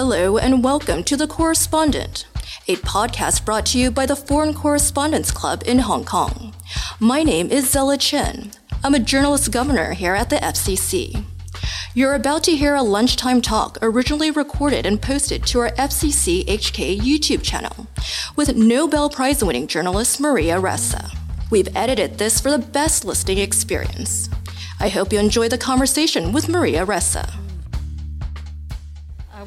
Hello and welcome to The Correspondent, a podcast brought to you by the Foreign Correspondents Club in Hong Kong. My name is Zella Chen. I'm a journalist governor here at the FCC. You're about to hear a lunchtime talk originally recorded and posted to our FCC HK YouTube channel with Nobel Prize winning journalist Maria Ressa. We've edited this for the best listening experience. I hope you enjoy the conversation with Maria Ressa.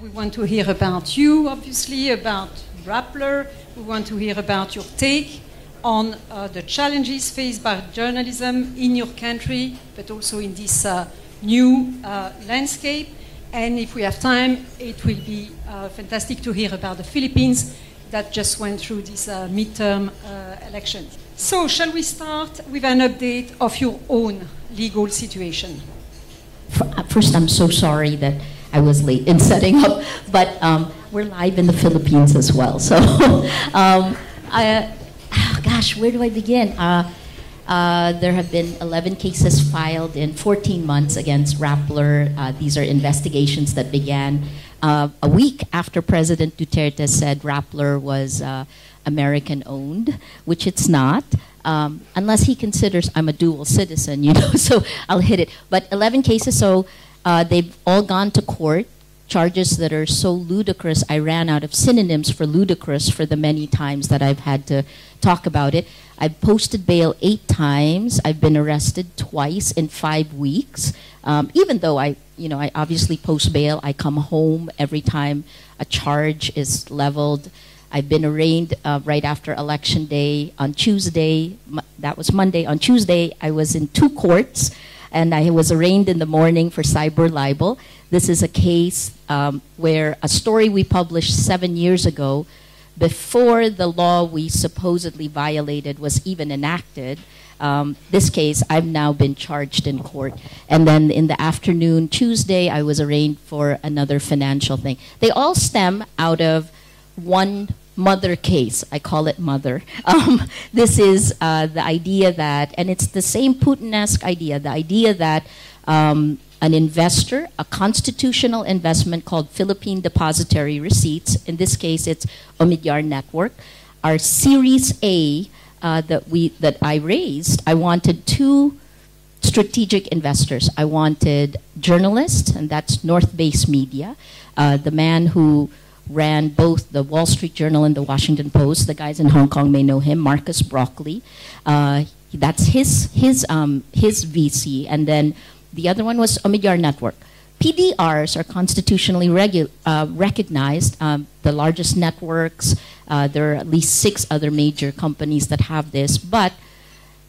Uh, we want to hear about you, obviously, about Rappler. We want to hear about your take on uh, the challenges faced by journalism in your country, but also in this uh, new uh, landscape. And if we have time, it will be uh, fantastic to hear about the Philippines that just went through this uh, midterm elections. So, shall we start with an update of your own legal situation? First, I'm so sorry that I was late in setting up, but um, we're live in the Philippines as well. So, um, I, oh gosh, where do I begin? Uh, uh, there have been 11 cases filed in 14 months against Rappler. Uh, these are investigations that began uh, a week after President Duterte said Rappler was uh, American owned, which it's not. Um, unless he considers I'm a dual citizen, you know, so I'll hit it. But 11 cases, so uh, they've all gone to court. Charges that are so ludicrous, I ran out of synonyms for ludicrous for the many times that I've had to talk about it. I've posted bail eight times. I've been arrested twice in five weeks. Um, even though I, you know, I obviously post bail, I come home every time a charge is leveled. I've been arraigned uh, right after election day on Tuesday. That was Monday. On Tuesday, I was in two courts and I was arraigned in the morning for cyber libel. This is a case um, where a story we published seven years ago, before the law we supposedly violated was even enacted. Um, this case, I've now been charged in court. And then in the afternoon, Tuesday, I was arraigned for another financial thing. They all stem out of one mother case. I call it mother. Um, this is uh, the idea that, and it's the same Putin-esque idea, the idea that um, an investor, a constitutional investment called Philippine Depository Receipts, in this case it's Omidyar Network, our Series A uh, that, we, that I raised, I wanted two strategic investors. I wanted journalists, and that's North Base Media, uh, the man who ran both the Wall Street Journal and the Washington Post. The guys in Hong Kong may know him, Marcus Brauchli. Uh, that's his his um, his VC, and then the other one was Omidyar Network. PDRs are constitutionally regu- uh, recognized. Um, the largest networks. Uh, there are at least six other major companies that have this, but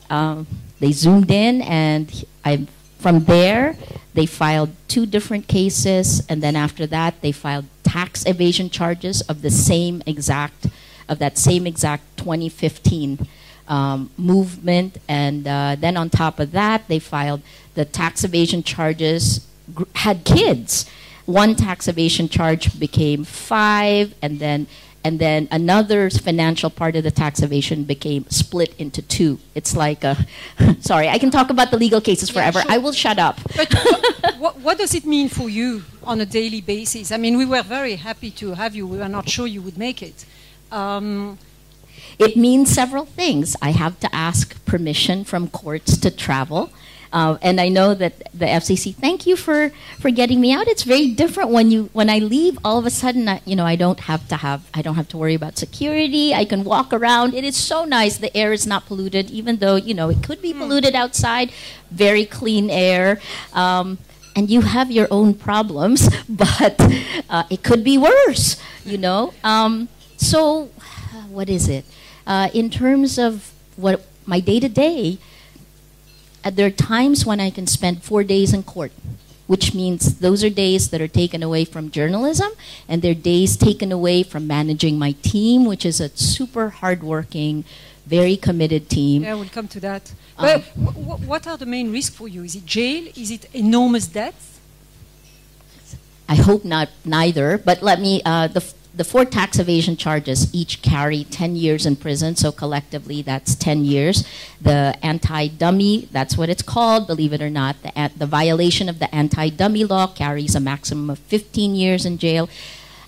um, they zoomed in, and I from there, they filed two different cases, and then after that, they filed tax evasion charges of the same exact, of that same exact 2015 um, movement. And uh, then on top of that, they filed the tax evasion charges, had kids. One tax evasion charge became five, and then and then another financial part of the tax evasion became split into two. It's like a, sorry, I can talk about the legal cases forever. Yeah, sure. I will shut up. But what, what, does it mean for you on a daily basis? I mean, we were very happy to have you. We were not sure you would make it. Um, it means several things. I have to ask permission from courts to travel. Uh, and I know that the FCC. Thank you for for getting me out. It's very different when you when I leave. All of a sudden, I, you know, I don't have to have I don't have to worry about security. I can walk around. It is so nice. The air is not polluted, even though you know it could be hmm. polluted outside. Very clean air. Um, and you have your own problems, but uh, it could be worse, you know. Um, so, what is it? Uh, in terms of what my day to day, uh, there are times when I can spend four days in court, which means those are days that are taken away from journalism, and they're days taken away from managing my team, which is a super hardworking, very committed team. Yeah, we'll come to that. Um, but what are the main risks for you? Is it jail? Is it enormous debts? I hope not neither. But let me. Uh, the the four tax evasion charges each carry 10 years in prison, so collectively that's 10 years. The anti dummy, that's what it's called, believe it or not, the, the violation of the anti dummy law carries a maximum of 15 years in jail.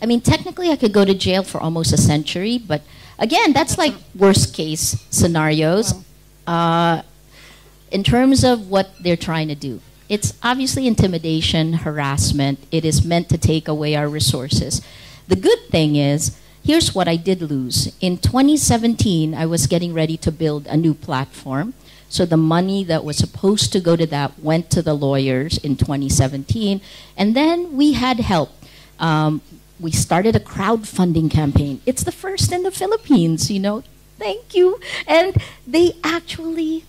I mean, technically, I could go to jail for almost a century, but again, that's like worst case scenarios. Uh, in terms of what they're trying to do, it's obviously intimidation, harassment. It is meant to take away our resources. The good thing is, here's what I did lose. In 2017, I was getting ready to build a new platform. So the money that was supposed to go to that went to the lawyers in 2017. And then we had help. Um, we started a crowdfunding campaign. It's the first in the Philippines, you know. Thank you. And they actually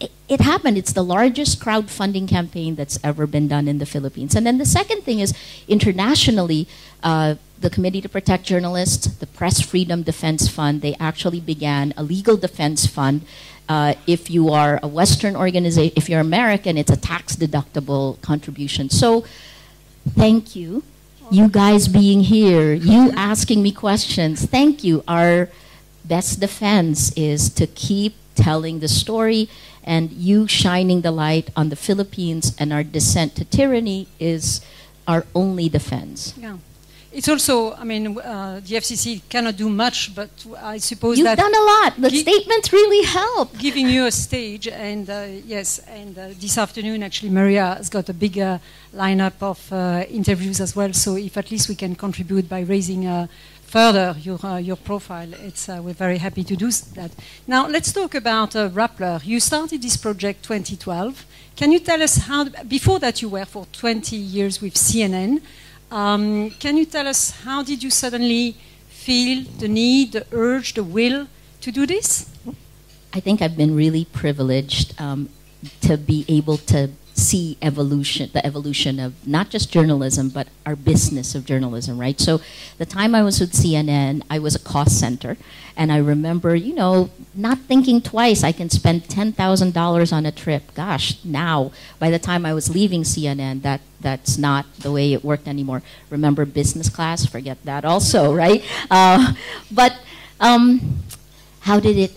it, happened. It's the largest crowdfunding campaign that's ever been done in the Philippines. And then the second thing is internationally, uh, the Committee to Protect Journalists, the Press Freedom Defense Fund, they actually began a legal defense fund. Uh, if you are a Western organization, if you're American, it's a tax deductible contribution. So, thank you. You guys being here, you asking me questions. Thank you. Our best defense is to keep telling the story and you shining the light on the Philippines and our descent to tyranny is our only defense. Yeah. It's also, I mean, uh, the FCC cannot do much, but I suppose that. You've done a lot. The statements really help. Giving you a stage, and uh, yes, and uh, this afternoon actually Maria has got a bigger lineup of uh, interviews as well. So if at least we can contribute by raising uh, further your, uh, your profile. It's, uh, we're very happy to do that. Now, let's talk about uh, Rappler. You started this project 2012. Can you tell us how, before that you were for 20 years with CNN, um, can you tell us how did you suddenly feel the need, the urge, the will to do this? I think I've been really privileged um, to be able to see evolution, the evolution of not just journalism, but our business of journalism, right? So the time I was with CNN, I was a cost center. And I remember, you know, not thinking twice, I can spend $10,000 on a trip. Gosh, now, by the time I was leaving CNN, that, that's not the way it worked anymore. Remember business class? Forget that also, right? Uh, but um, how did it,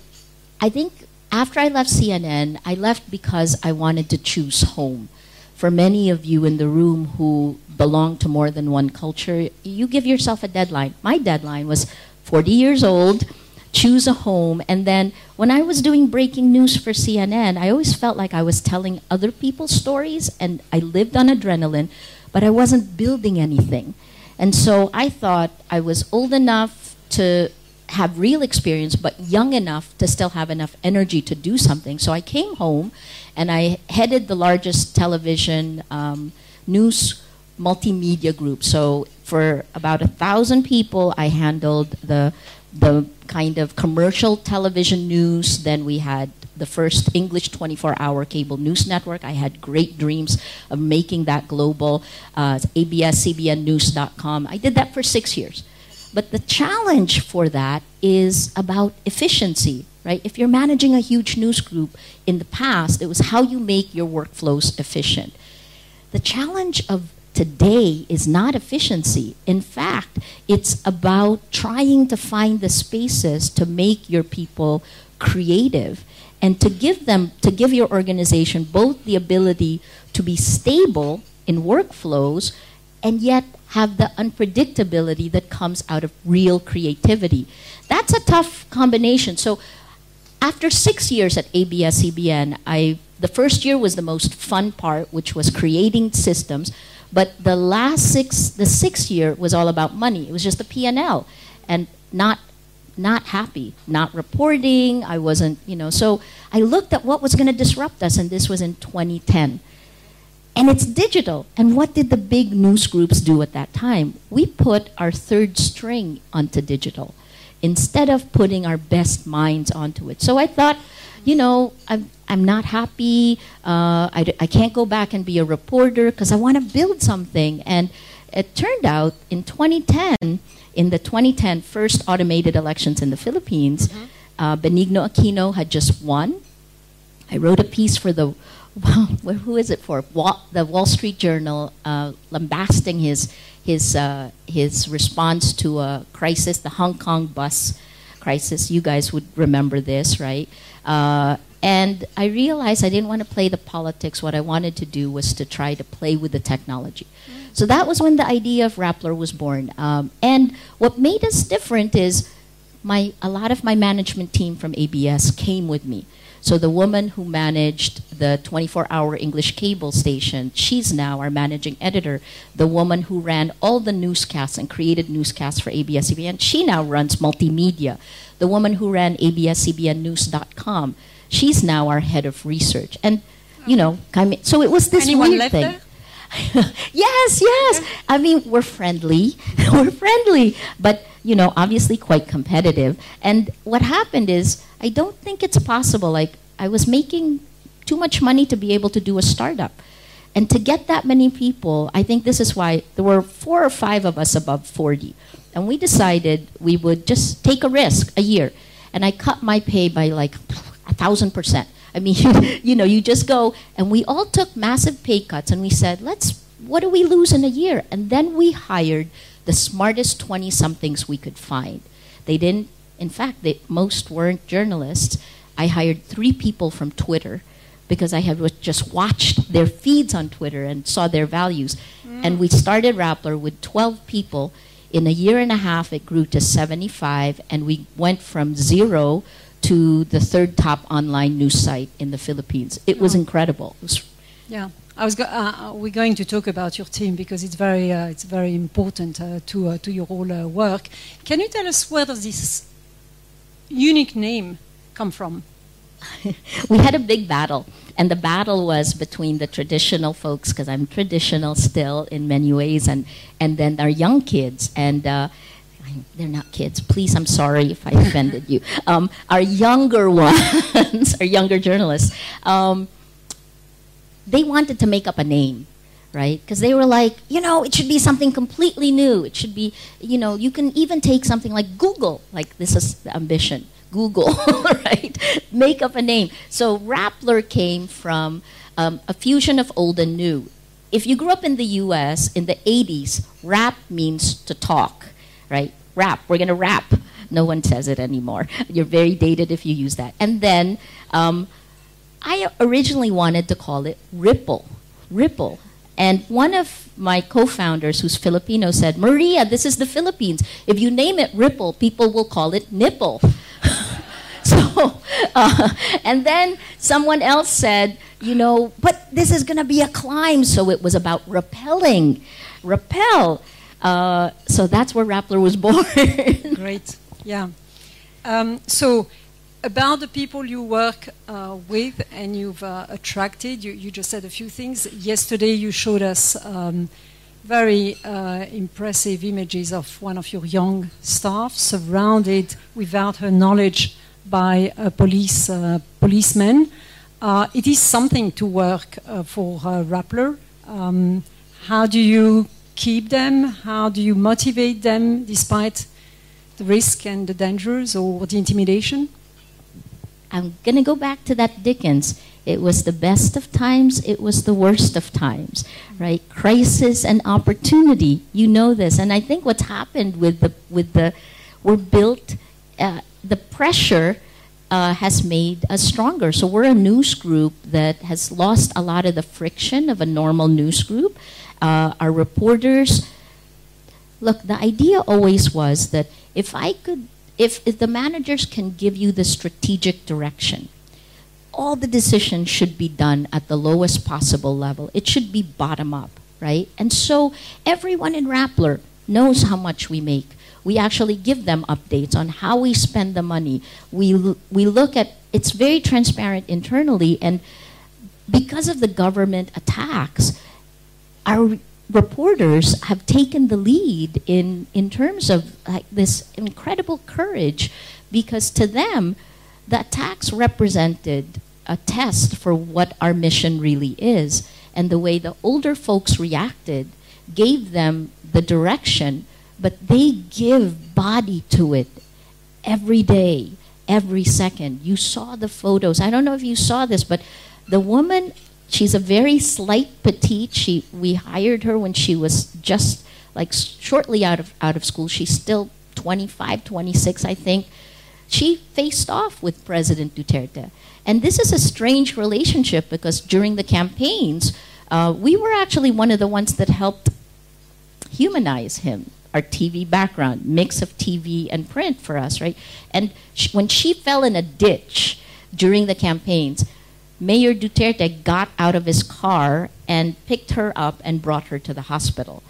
I think after I left CNN, I left because I wanted to choose home. For many of you in the room who belong to more than one culture, you give yourself a deadline. My deadline was 40 years old, choose a home, and then when I was doing breaking news for CNN, I always felt like I was telling other people's stories and I lived on adrenaline, but I wasn't building anything. And so I thought I was old enough to have real experience, but young enough to still have enough energy to do something. So I came home and I headed the largest television um, news multimedia group. So for about a thousand people, I handled the the kind of commercial television news. Then we had the first English 24-hour cable news network. I had great dreams of making that global. Uh, ABS-CBNNews.com. I did that for six years. But the challenge for that is about efficiency, right? If you're managing a huge news group, in the past, it was how you make your workflows efficient. The challenge of today is not efficiency. In fact, it's about trying to find the spaces to make your people creative and to give them to give your organization both the ability to be stable in workflows and yet have the unpredictability that comes out of real creativity. That's a tough combination. So after six years at ABS-CBN, I the first year was the most fun part, which was creating systems. But the last six, the sixth year was all about money. It was just the P&L, and not not happy, not reporting. I wasn't, you know. So I looked at what was going to disrupt us, and this was in 2010. And it's digital. And what did the big news groups do at that time? We put our third string onto digital instead of putting our best minds onto it. So I thought, you know, I'm, I'm not happy. Uh, I, I can't go back and be a reporter because I want to build something. And it turned out in 2010, in the 2010 first automated elections in the Philippines, mm-hmm. uh, Benigno Aquino had just won. I wrote a piece for the well, who is it for? Wall, the Wall Street Journal uh, lambasting his his uh, his response to a crisis, the Hong Kong bus crisis. You guys would remember this, right? Uh, And I realized I didn't want to play the politics. What I wanted to do was to try to play with the technology. So that was when the idea of Rappler was born. Um, and what made us different is my, a lot of my management team from ABS came with me. So the woman who managed the 24-hour English cable station, she's now our managing editor. The woman who ran all the newscasts and created newscasts for ABS-CBN, she now runs multimedia. The woman who ran ABS-CBNnews.com, she's now our head of research. And, you know, so it was this Anyone weird thing. there? yes, yes. I mean, we're friendly. we're friendly, but you know, obviously quite competitive. And what happened is, I don't think it's possible. Like, I was making too much money to be able to do a startup. And to get that many people, I think this is why there were four or five of us above 40. And we decided we would just take a risk a year. And I cut my pay by like a thousand percent. I mean, you know, you just go, and we all took massive pay cuts, and we said, let's, what do we lose in a year? And then we hired the smartest 20 somethings we could find. They didn't, in fact, they, most weren't journalists. I hired three people from Twitter because I had just watched their feeds on Twitter and saw their values. Mm. And we started Rappler with 12 people. In a year and a half, it grew to 75, and we went from zero to the third top online news site in the Philippines. It was oh. incredible. It was yeah. I was go uh, uh, we're going to talk about your team because it's very uh, it's very important uh, to uh, to your whole uh, work. Can you tell us where does this unique name come from? we had a big battle, and the battle was between the traditional folks because I'm traditional still in many ways, and and then our young kids and they're not kids. Please, I'm sorry if I offended you. Um, our younger ones, our younger journalists, um, they wanted to make up a name, right? Because they were like, you know, it should be something completely new. It should be, you know, you can even take something like Google, like this is the ambition. Google, right? Make up a name. So Rappler came from um, a fusion of old and new. If you grew up in the US in the 80s, rap means to talk, right? Rap. We're going to rap. No one says it anymore. You're very dated if you use that. And then um, I originally wanted to call it Ripple. Ripple. And one of my co-founders, who's Filipino, said, Maria, this is the Philippines. If you name it Ripple, people will call it Nipple. so, uh, and then someone else said, you know, but this is going to be a climb. So it was about rappelling. Rappel. Uh, so that's where Rappler was born. Great, yeah. Um, so about the people you work uh, with and you've uh, attracted, you, you, just said a few things. Yesterday you showed us um, very uh, impressive images of one of your young staff surrounded without her knowledge by a police uh, policeman. It is something to work for Rappler. Um, how do you keep them? How do you motivate them despite the risk and the dangers or the intimidation? I'm going to go back to that Dickens. It was the best of times, it was the worst of times, right? Crisis and opportunity. You know this. And I think what's happened with the, with the we're built, uh, the pressure uh, has made us stronger. So we're a news group that has lost a lot of the friction of a normal news group uh, our reporters. Look, the idea always was that if I could, if, if the managers can give you the strategic direction, all the decisions should be done at the lowest possible level. It should be bottom up, right? And so everyone in Rappler knows how much we make. We actually give them updates on how we spend the money. We, we look at, it's very transparent internally, and because of the government attacks, our reporters have taken the lead in, in terms of like, this incredible courage because to them, the attacks represented a test for what our mission really is. And the way the older folks reacted gave them the direction, but they give body to it every day, every second. You saw the photos. I don't know if you saw this, but the woman She's a very slight petite. She we hired her when she was just like shortly out of out of school. She's still 25, 26, I think. she faced off with President Duterte. And this is a strange relationship because during the campaigns, uh, we were actually one of the ones that helped humanize him. Our TV background, mix of TV and print for us, right? And sh- when she fell in a ditch during the campaigns, Mayor Duterte got out of his car and picked her up and brought her to the hospital.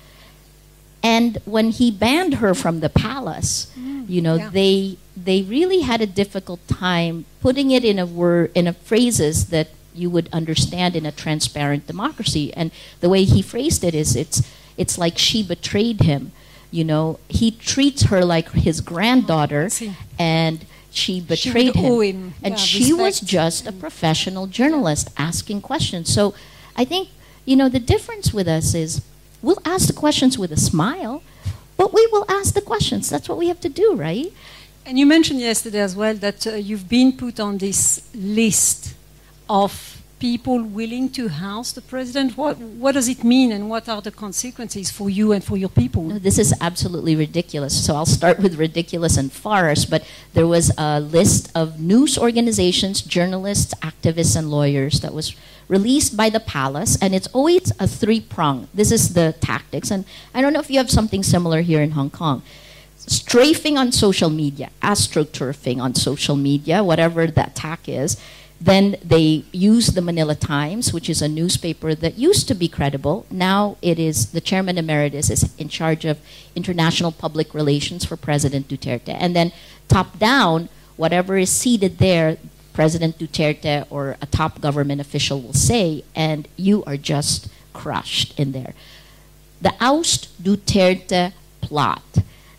And when he banned her from the palace, mm, you know, yeah. they they really had a difficult time putting it in a word in a phrases that you would understand in a transparent democracy. And the way he phrased it is it's it's like she betrayed him. You know, he treats her like his granddaughter and she betrayed she him. him. And yeah, she respect. was just a professional journalist asking questions. So I think, you know, the difference with us is we'll ask the questions with a smile, but we will ask the questions. That's what we have to do, right? And you mentioned yesterday as well that uh, you've been put on this list of people willing to house the president? What, what does it mean and what are the consequences for you and for your people? No, this is absolutely ridiculous. So I'll start with ridiculous and farce, but there was a list of news organizations, journalists, activists, and lawyers that was released by the palace, and it's always a three prong. This is the tactics, and I don't know if you have something similar here in Hong Kong. Strafing on social media, astroturfing on social media, whatever the attack is, then they use the Manila Times, which is a newspaper that used to be credible. Now it is the chairman emeritus is in charge of international public relations for President Duterte. And then top down, whatever is seated there, President Duterte or a top government official will say, and you are just crushed in there. The oust Duterte plot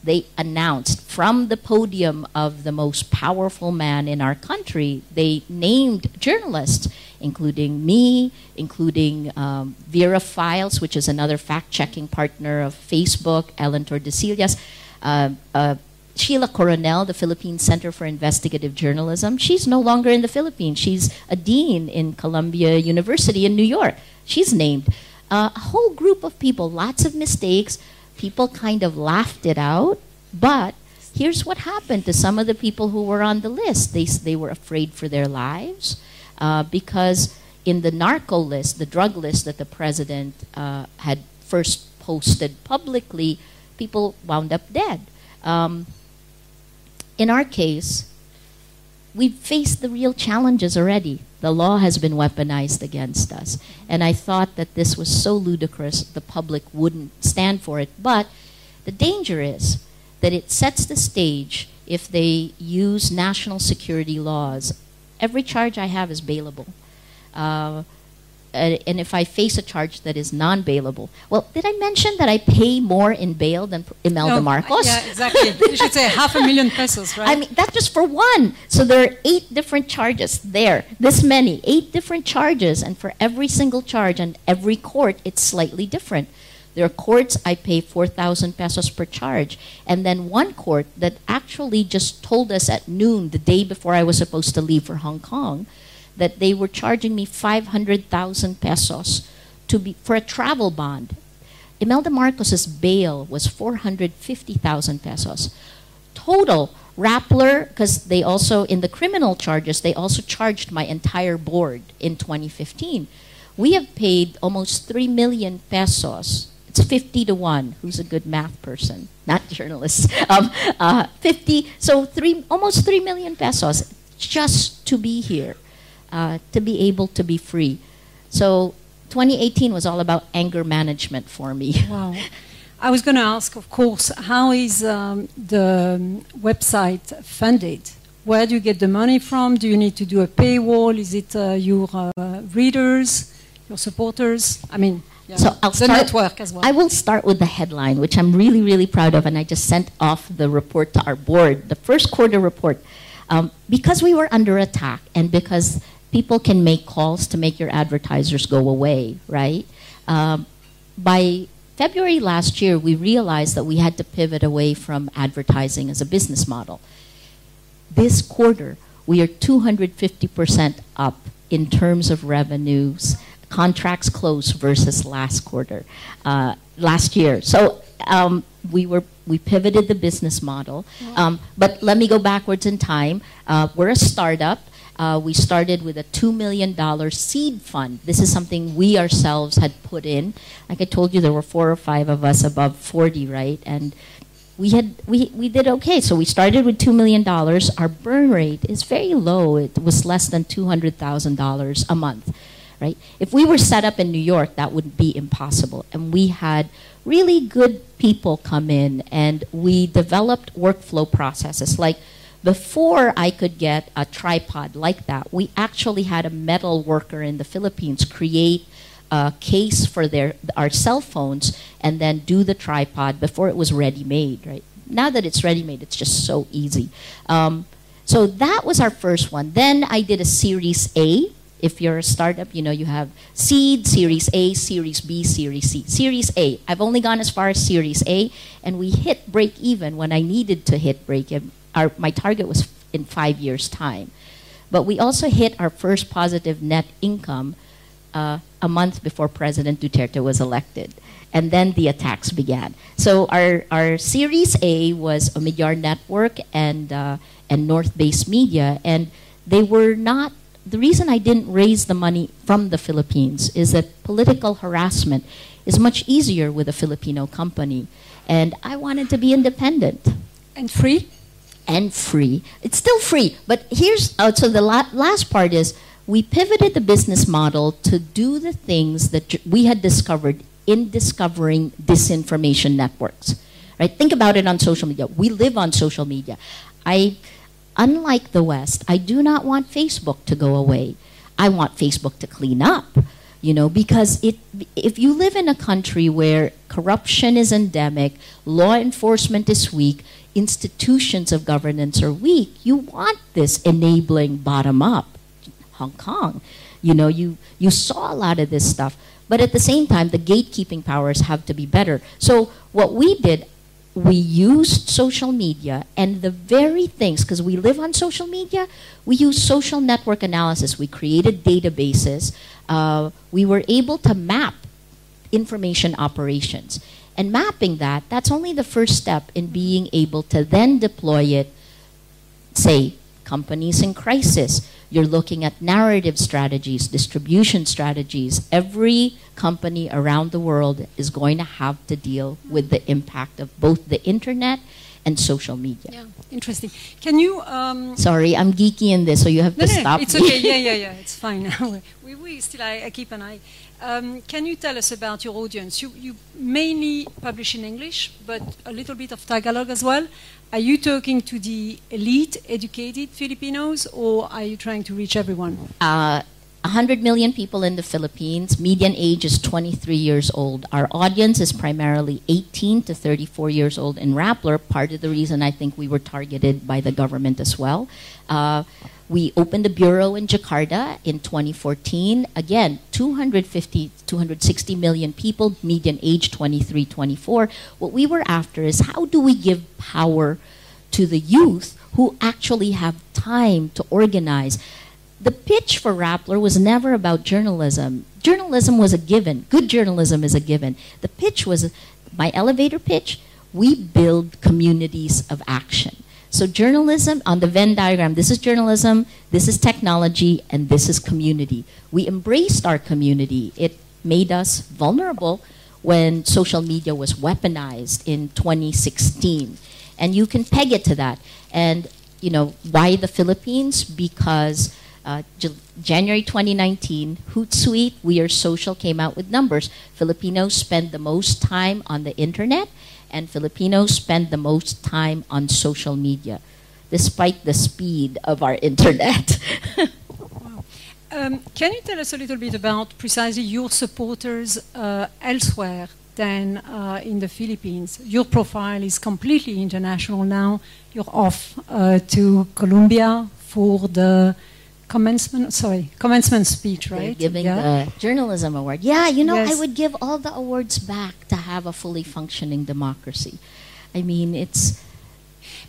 they announced from the podium of the most powerful man in our country, they named journalists, including me, including um, Vera Files, which is another fact checking partner of Facebook, Ellen Tordesillas, uh, uh, Sheila Coronel, the Philippine Center for Investigative Journalism. She's no longer in the Philippines. She's a dean in Columbia University in New York. She's named. Uh, a whole group of people, lots of mistakes people kind of laughed it out. But here's what happened to some of the people who were on the list. They, they were afraid for their lives uh, because in the narco list, the drug list that the president uh, had first posted publicly, people wound up dead. Um, in our case, we've faced the real challenges already. The law has been weaponized against us. And I thought that this was so ludicrous the public wouldn't stand for it. But the danger is that it sets the stage if they use national security laws. Every charge I have is bailable. Uh, uh, and if I face a charge that is non-bailable. Well, did I mention that I pay more in bail than Imelda no, Marcos? Yeah, exactly. you should say half a million pesos, right? I mean, that's just for one. So there are eight different charges there. This many, eight different charges, and for every single charge and every court, it's slightly different. There are courts I pay 4,000 pesos per charge. And then one court that actually just told us at noon, the day before I was supposed to leave for Hong Kong, that they were charging me 500,000 pesos to be, for a travel bond. Imelda Marcos's bail was 450,000 pesos. Total, Rappler, because they also, in the criminal charges, they also charged my entire board in 2015. We have paid almost 3 million pesos. It's 50 to 1. Who's a good math person? Not journalists. Um, uh, 50, so three, almost 3 million pesos just to be here uh, to be able to be free. So 2018 was all about anger management for me. Wow. I was going to ask, of course, how is um, the website funded? Where do you get the money from? Do you need to do a paywall? Is it uh, your uh, readers, your supporters? I mean, yeah. so I'll the start, network as well. I will start with the headline, which I'm really, really proud of, and I just sent off the report to our board, the first quarter report. Um, because we were under attack and because people can make calls to make your advertisers go away, right? Um, by February last year, we realized that we had to pivot away from advertising as a business model. This quarter, we are 250% up in terms of revenues, contracts closed versus last quarter, uh, last year. So um, we were we pivoted the business model. Um, but let me go backwards in time. Uh, we're a startup. Uh, we started with a $2 million seed fund. This is something we ourselves had put in. Like I told you, there were four or five of us above 40, right? And we had we, we did okay. So we started with $2 million. Our burn rate is very low. It was less than $200,000 a month, right? If we were set up in New York, that would be impossible. And we had really good people come in and we developed workflow processes like before I could get a tripod like that, we actually had a metal worker in the Philippines create a case for their our cell phones and then do the tripod before it was ready made. Right now that it's ready made, it's just so easy. Um, so that was our first one. Then I did a Series A. If you're a startup, you know you have seed, Series A, Series B, Series C. Series A. I've only gone as far as Series A, and we hit break even when I needed to hit break even our, my target was in five years' time. But we also hit our first positive net income uh, a month before President Duterte was elected. And then the attacks began. So our, our Series A was Omidyar Network and, uh, and North Base Media. And they were not, the reason I didn't raise the money from the Philippines is that political harassment is much easier with a Filipino company. And I wanted to be independent. And free? And free. It's still free, but here's uh, so the la- last part is we pivoted the business model to do the things that we had discovered in discovering disinformation networks. Right? Think about it on social media. We live on social media. I unlike the West, I do not want Facebook to go away. I want Facebook to clean up you know because it if you live in a country where corruption is endemic law enforcement is weak institutions of governance are weak you want this enabling bottom up hong kong you know you you saw a lot of this stuff but at the same time the gatekeeping powers have to be better so what we did we used social media and the very things, because we live on social media, we use social network analysis. We created databases. Uh, we were able to map information operations. And mapping that, that's only the first step in being able to then deploy it, say, companies in crisis. You're looking at narrative strategies, distribution strategies. Every company around the world is going to have to deal with the impact of both the internet and social media. Yeah, interesting. Can you? Um, Sorry, I'm geeky in this, so you have no, to no, stop it's me. okay. Yeah, yeah, yeah. It's fine. we, we still I, I keep an eye. Um, can you tell us about your audience? You, you mainly publish in English, but a little bit of Tagalog as well. Are you talking to the elite, educated Filipinos, or are you trying to reach everyone? Uh, 100 million people in the Philippines. Median age is 23 years old. Our audience is primarily 18 to 34 years old in Rappler. Part of the reason I think we were targeted by the government as well. Uh, we opened a bureau in Jakarta in 2014. Again, 250, 260 million people, median age 23, 24. What we were after is how do we give power to the youth who actually have time to organize? The pitch for Rappler was never about journalism. Journalism was a given. Good journalism is a given. The pitch was my elevator pitch. We build communities of action. So journalism on the Venn diagram, this is journalism, this is technology, and this is community. We embraced our community. It made us vulnerable when social media was weaponized in 2016. And you can peg it to that. And, you know, why the Philippines? Because uh, January 2019, Hootsuite, We Are Social came out with numbers. Filipinos spend the most time on the internet and Filipinos spend the most time on social media, despite the speed of our internet. um, can you tell us a little bit about precisely your supporters uh, elsewhere than uh, in the Philippines? Your profile is completely international now. You're off uh, to Colombia for the commencement sorry commencement speech right They're giving yeah. the journalism award yeah you know Yes. i would give all the awards back to have a fully functioning democracy i mean it's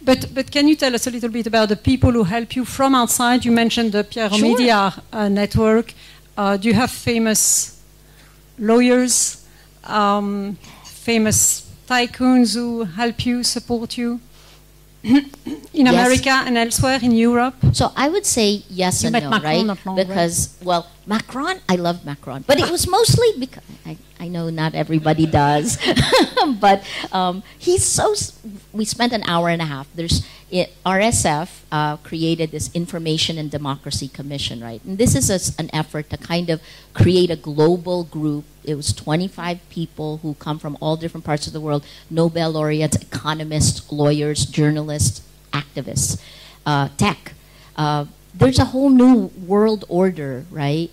But but can you tell us a little bit about the people who help you from outside? You mentioned the Pierre Sure. Media uh, network. Uh, do you have famous lawyers, um, famous tycoons who help you, support you in Yes. America and elsewhere in Europe? So I would say yes You and no, Macron right? long because well, Macron, I love Macron, but it was mostly because I, I know not everybody does, but um, he's so. We spent an hour and a half. There's it, RSF uh, created this Information and Democracy Commission, right? And this is a an effort to kind of create a global group. It was 25 people who come from all different parts of the world: Nobel laureates, economists, lawyers, journalists, activists, uh, tech. Uh, there's a whole new world order, right?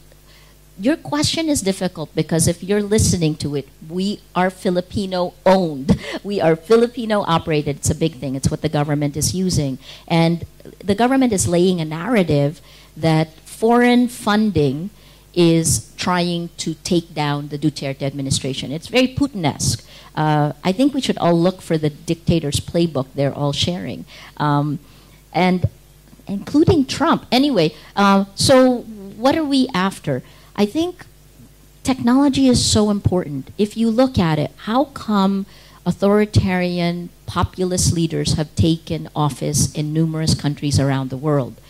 Your question is difficult because if you're listening to it, we are Filipino owned. We are Filipino operated. It's a big thing. It's what the government is using. And the government is laying a narrative that foreign funding is trying to take down the Duterte administration. It's very Putin-esque. Uh, I think we should all look for the dictator's playbook they're all sharing. Um, and including Trump. Anyway, uh, so what are we after? I think technology is so important. If you look at it, how come authoritarian populist leaders have taken office in numerous countries around the world?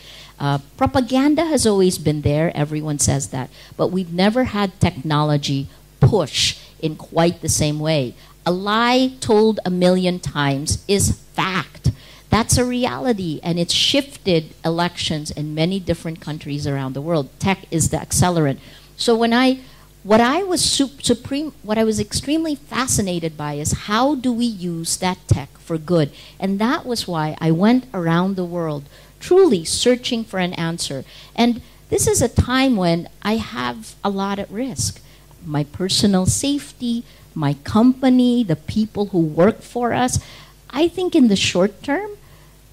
Uh, propaganda has always been there, everyone says that, but we've never had technology push in quite the same way. A lie told a million times is fact. That's a reality, and it's shifted elections in many different countries around the world. Tech is the accelerant. So when I, what I was sup- supreme, what I was extremely fascinated by is how do we use that tech for good, and that was why I went around the world, truly searching for an answer. And this is a time when I have a lot at risk. My personal safety, my company, the people who work for us. I think in the short term,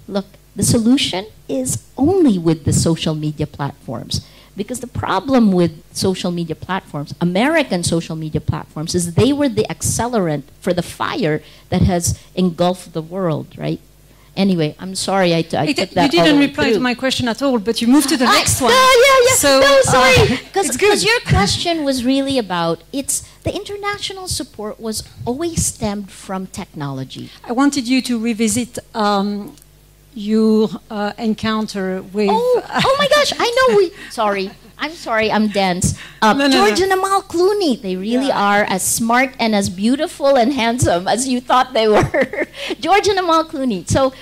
look, the solution is only with the social media platforms. Because the problem with social media platforms, American social media platforms, is they were the accelerant for the fire that has engulfed the world, right? Anyway, I'm sorry I, t- I It- took you that the didn't reply to my question at all, but you moved to the I- next one. No, yeah, yeah. So, no, sorry. uh, Because good. your question was really about it's the international support was always stemmed from technology. I wanted you to revisit um, your uh, encounter with. Oh, oh my gosh! I know we. Sorry, I'm sorry. I'm dense. Uh, No, no, George no. and Amal Clooney. They really Yeah. are as smart and as beautiful and handsome as you thought they were. George and Amal Clooney. So.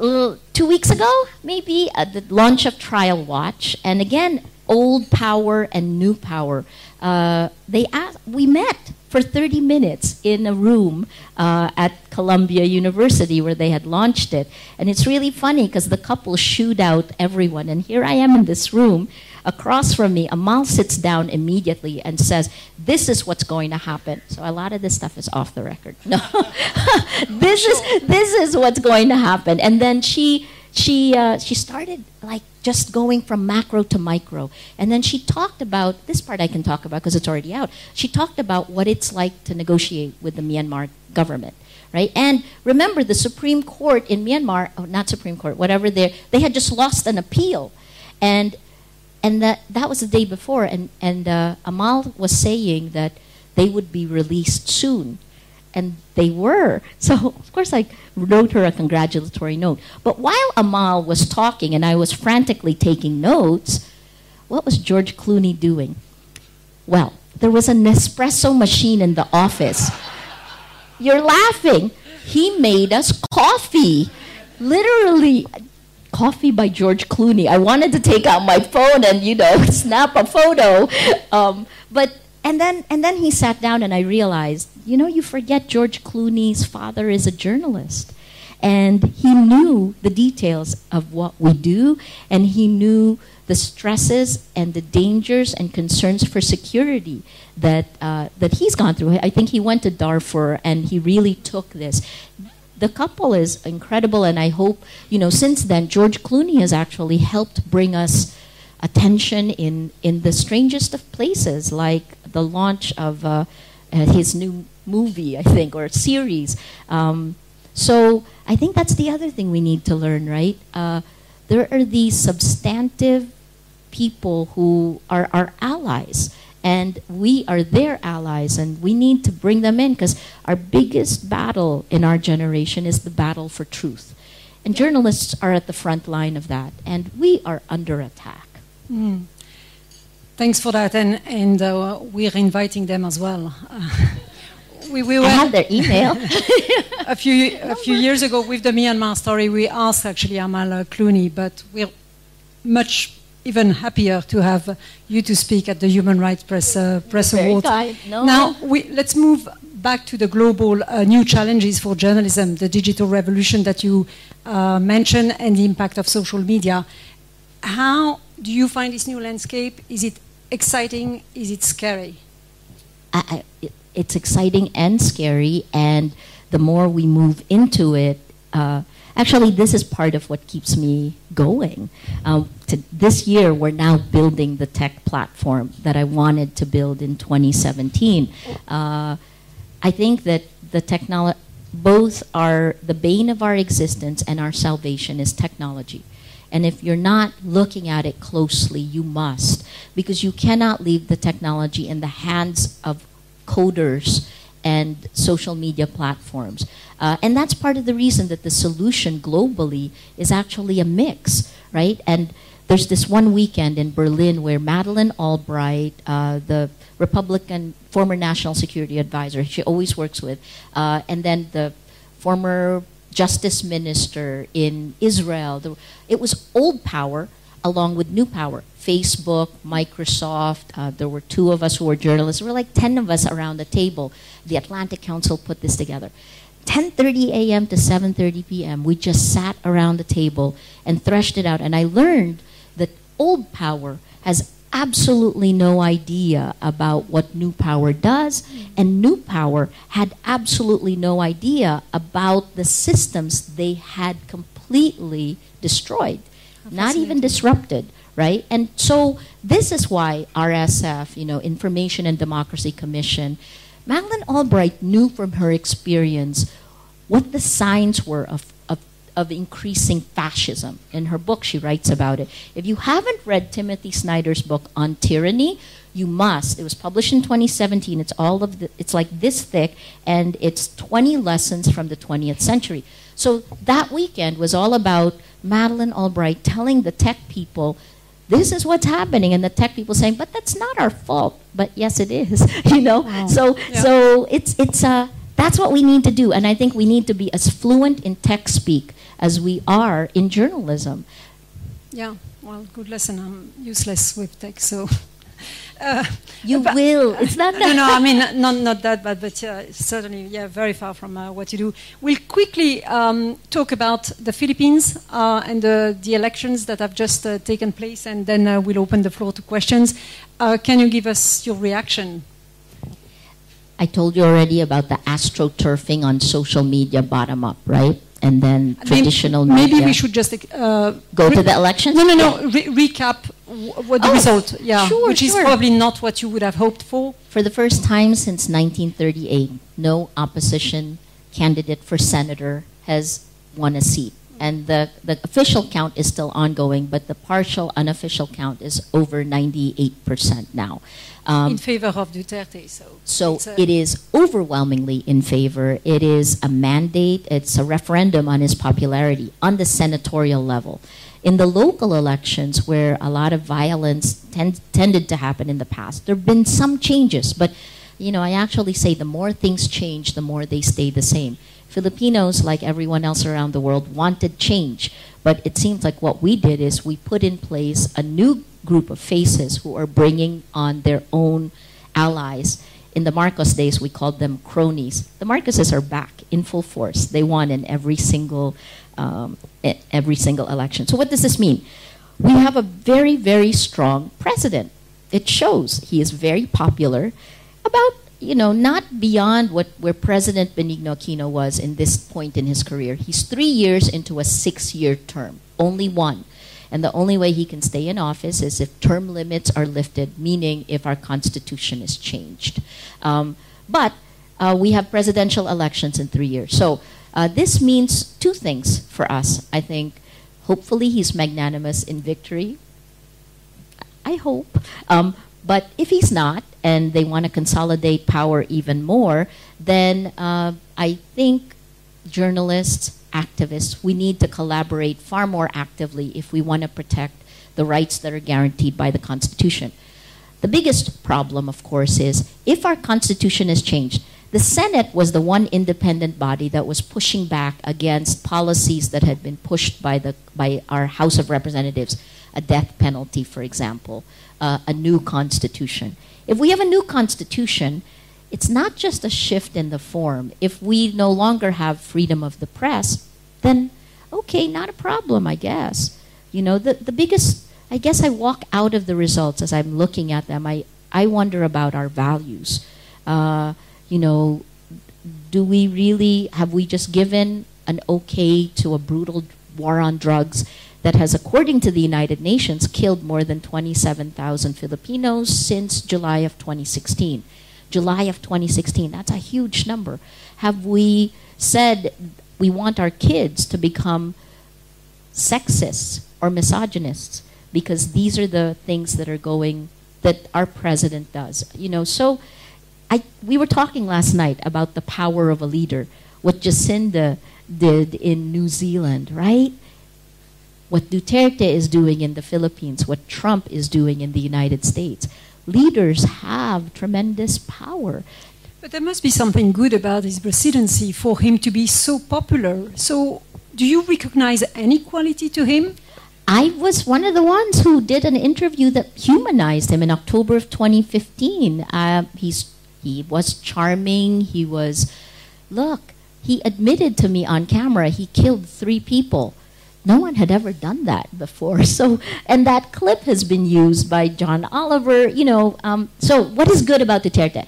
uh, two weeks ago, maybe at the launch of Trial Watch, and again, old power and new power. Uh, they asked, we met for 30 minutes in a room uh, at Columbia University where they had launched it. And it's really funny because the couple shooed out everyone. And here I am in this room. Across from me, Amal sits down immediately and says, This is what's going to happen. So a lot of this stuff is off the record. No. this is this is what's going to happen. And then she she uh, she started like just going from macro to micro. And then she talked about this part i can talk about because it's already out. She talked about what it's like to negotiate with the myanmar government right? And remember the supreme court in myanmar oh not supreme court whatever they they had just lost an appeal. And and that that was the day before. And and uh, amal was saying that they would be released soon and they were. So, of course, I wrote her a congratulatory note. But while Amal was talking and I was frantically taking notes, what was George Clooney doing? Well, there was a Nespresso machine in the office. You're laughing. He made us coffee. Literally, coffee by George Clooney. I wanted to take out my phone and, you know, snap a photo. Um, but and then and then he sat down and I realized, you know, you forget George Clooney's father is a journalist. And he knew the details of what we do, and he knew the stresses and the dangers and concerns for security that, uh, that he's gone through. I think he went to Darfur and he really took this. The couple is incredible, and I hope, you know, since then, George Clooney has actually helped bring us attention in, in the strangest of places, like the launch of uh, his new movie, I think, or series. Um, so I think that's the other thing we need to learn, right? Uh, there are these substantive people who are our allies. And we are their allies, and we need to bring them in because our biggest battle in our generation is the battle for truth. And journalists are at the front line of that, and we are under attack. Mm. Thanks for that, and, and uh, we're inviting them as well. we, we were I have their email. a few a few years ago with the Myanmar story, we asked actually Amal Clooney, but we're much even happier to have you to speak at the Human Rights Press uh, Press Very Award. No. Now we, let's move back to the global uh, new challenges for journalism, the digital revolution that you uh, mentioned, and the impact of social media. How do you find this new landscape? Is it exciting? Is it scary? I, I, it's exciting and scary, and the more we move into it, uh, actually, this is part of what keeps me going. Um, this year, we're now building the tech platform that I wanted to build in 2017. Uh, I think that the technology, both are the bane of our existence and our salvation is technology. And if you're not looking at it closely, you must, because you cannot leave the technology in the hands of coders and social media platforms. Uh, and that's part of the reason that the solution globally is actually a mix, right? And there's this one weekend in Berlin where Madeleine Albright, uh, the Republican former national security advisor, she always works with, uh, and then the former justice minister in Israel, it was old power along with new power. Facebook, Microsoft. Uh, there were two of us who were journalists. There were like 10 of us around the table. The Atlantic Council put this together. 10:30 a.m. to 7:30 p.m. We just sat around the table and threshed it out and I learned that old power has absolutely no idea about what new power does and new power had absolutely no idea about the systems they had completely destroyed not even disrupted right? And so this is why RSF, you know, Information and Democracy Commission, Madeleine Albright knew from her experience what the signs were of, of, increasing fascism. In her book, she writes about it. If you haven't read Timothy Snyder's book on tyranny, you must. It was published in 2017. It's all of the, it's like this thick, and it's 20 lessons from the 20th century. So that weekend was all about Madeleine Albright telling the tech people this is what's happening and the tech people saying but that's not our fault but yes it is you know wow. so yeah. so it's it's uh that's what we need to do and i think we need to be as fluent in tech speak as we are in journalism yeah well good lesson i'm useless with tech so uh, you will. It's not. no, no. I mean, not not that bad, but uh, certainly, yeah, very far from uh, what you do. We'll quickly um, talk about the Philippines uh, and the, the elections that have just uh, taken place, and then uh, we'll open the floor to questions. can you give us your reaction? I told you already about the astroturfing on social media bottom up, right? and then traditional maybe, media. Maybe we should just uh, go to the elections. No, no, no. Re recap what the oh, result, yeah, sure, which sure. is probably not what you would have hoped for. For the first time since 1938, no opposition candidate for senator has won a seat. And the, the official count is still ongoing, but the partial unofficial count is over 98% now. Um, in favor of Duterte. So, so it is overwhelmingly in favor. It is a mandate, it's a referendum on his popularity on the senatorial level. In the local elections, where a lot of violence tend, tended to happen in the past, there have been some changes, but you know, I actually say the more things change, the more they stay the same. Filipinos, like everyone else around the world, wanted change. But it seems like what we did is we put in place a new group of faces who are bringing on their own allies. In the Marcos days, we called them cronies. The Marcoses are back in full force. They won in every single, um, every single election. So what does this mean? We have a very, very strong president. It shows he is very popular. About you know, not beyond what where President Benigno Aquino was in this point in his career. He's three years into a six-year term, only one. And the only way he can stay in office is if term limits are lifted, meaning if our constitution is changed. Um, but uh, we have presidential elections in three years. So uh, this means two things for us. I think hopefully he's magnanimous in victory. I hope. Um, but if he's not, and they want to consolidate power even more, then uh, I think journalists, activists, we need to collaborate far more actively if we want to protect the rights that are guaranteed by the Constitution. The biggest problem, of course, is if our Constitution is changed, the Senate was the one independent body that was pushing back against policies that had been pushed by, the, by our House of Representatives, a death penalty, for example, uh, a new constitution. If we have a new constitution, it's not just a shift in the form. If we no longer have freedom of the press, then okay, not a problem, I guess. You know, the, the biggest, I guess I walk out of the results as I'm looking at them. I, I wonder about our values. Uh, you know, do we really, have we just given an okay to a brutal war on drugs that has, according to the United Nations, killed more than 27,000 Filipinos since July of 2016? July of 2016, that's a huge number. Have we said we want our kids to become sexists or misogynists because these are the things that are going that our president does you know so I, we were talking last night about the power of a leader, what Jacinda did in New Zealand, right? What Duterte is doing in the Philippines, what Trump is doing in the United States. Leaders have tremendous power. But there must be something good about his presidency for him to be so popular. So, do you recognize any quality to him? I was one of the ones who did an interview that humanized him in October of 2015. Uh, he's he was charming. He was, look, he admitted to me on camera he killed three people. No one had ever done that before. So, and that clip has been used by John Oliver. You know, um, so what is good about Duterte?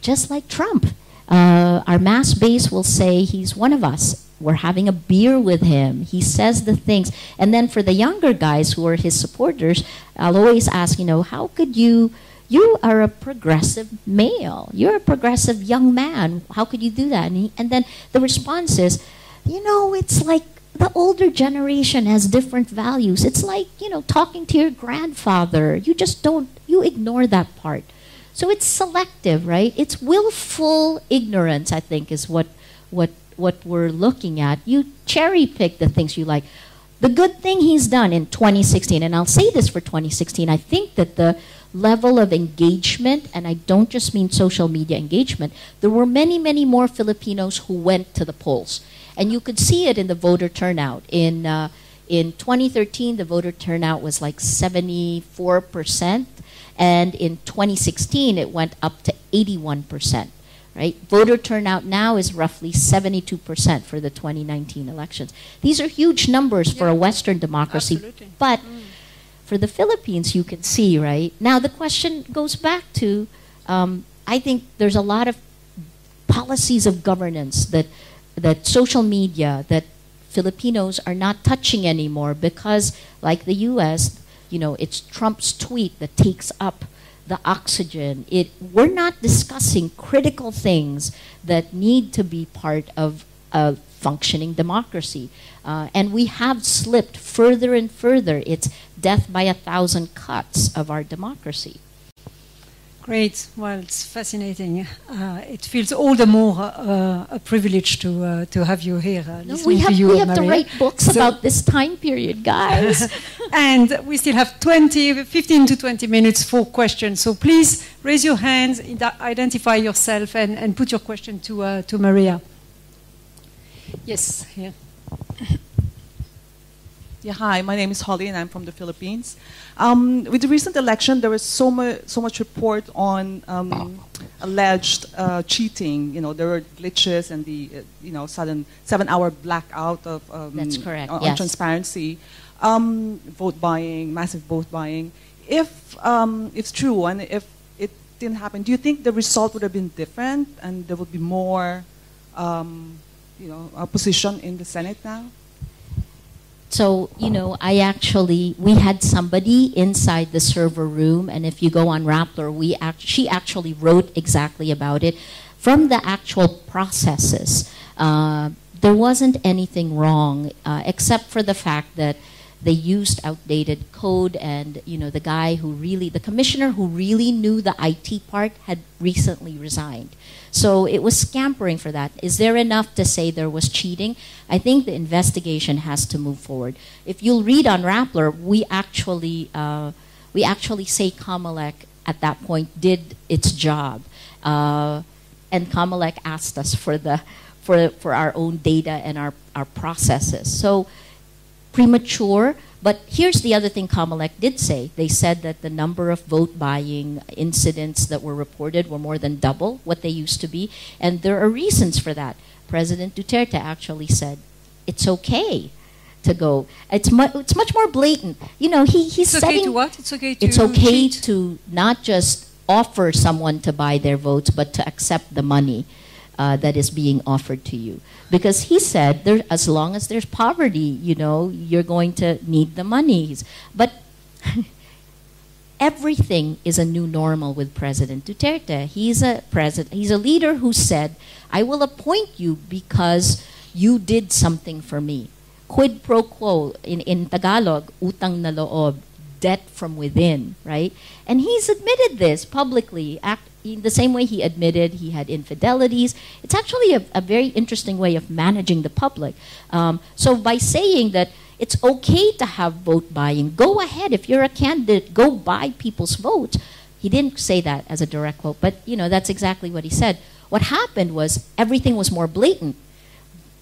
Just like Trump, uh, our mass base will say he's one of us. We're having a beer with him. He says the things. And then for the younger guys who are his supporters, I'll always ask, you know, how could you you are a progressive male. You're a progressive young man. How could you do that? And, he, and then the response is, you know, it's like the older generation has different values. It's like, you know, talking to your grandfather. You just don't, you ignore that part. So it's selective, right? It's willful ignorance, I think, is what, what, what we're looking at. You cherry pick the things you like. The good thing he's done in 2016, and I'll say this for 2016, I think that the level of engagement, and I don't just mean social media engagement, there were many, many more Filipinos who went to the polls. And you could see it in the voter turnout. In, uh, in 2013, the voter turnout was like 74%, and in 2016, it went up to 81%. Right? Voter turnout now is roughly 72% for the 2019 elections. These are huge numbers yeah. for a Western democracy, Absolutely. but mm for the Philippines, you can see, right? Now, the question goes back to um, I think there's a lot of policies of governance that, that social media, that Filipinos are not touching anymore because, like the US, you know, it's Trump's tweet that takes up the oxygen. It, we're not discussing critical things that need to be part of a functioning democracy. Uh, and we have slipped further and further. It's death by a thousand cuts of our democracy. Great. Well, it's fascinating. Uh, it feels all the more uh, a privilege to uh, to have you here. Uh, no, we have, you, we have to write books so about this time period, guys. and we still have 20, 15 to 20 minutes for questions. So please raise your hands, identify yourself, and, and put your question to, uh, to Maria. Yes, here. Yeah, hi, my name is Holly and I'm from the Philippines. Um, with the recent election, there was so, mu- so much report on um, alleged uh, cheating. You know, there were glitches and the, uh, you know, sudden seven-hour blackout of um, That's correct. on, yes. transparency, um, vote buying, massive vote buying. If um, it's true and if it didn't happen, do you think the result would have been different and there would be more um, you know, a position in the Senate now? So, you know, I actually, we had somebody inside the server room, and if you go on Rappler, we act, she actually wrote exactly about it. From the actual processes, uh, there wasn't anything wrong, uh, except for the fact that they used outdated code and you know the guy who really the commissioner who really knew the IT part had recently resigned. So it was scampering for that. Is there enough to say there was cheating? I think the investigation has to move forward. If you'll read on Rappler, we actually uh, we actually say Comelec at that point did its job, uh, and Comelec asked us for the for for our own data and our our processes. So premature. But here's the other thing Comelec did say. They said that the number of vote buying incidents that were reported were more than double what they used to be. And there are reasons for that. President Duterte actually said it's okay to go. It's, mu- it's much more blatant. You know, he, he's It's setting. okay to what? It's okay to it's okay cheat? to not just offer someone to buy their votes, but to accept the money uh, that is being offered to you. Because he said, there, as long as there's poverty, you know, you're going to need the monies. But everything is a new normal with President Duterte. He's a president. He's a leader who said, "I will appoint you because you did something for me." Quid pro quo in in Tagalog, utang na loob, debt from within, right? And he's admitted this publicly. Act, in the same way he admitted he had infidelities. It's actually a, a very interesting way of managing the public. Um, so by saying that it's okay to have vote buying, go ahead. If you're a candidate, go buy people's votes. He didn't say that as a direct quote, but you know that's exactly what he said. What happened was everything was more blatant.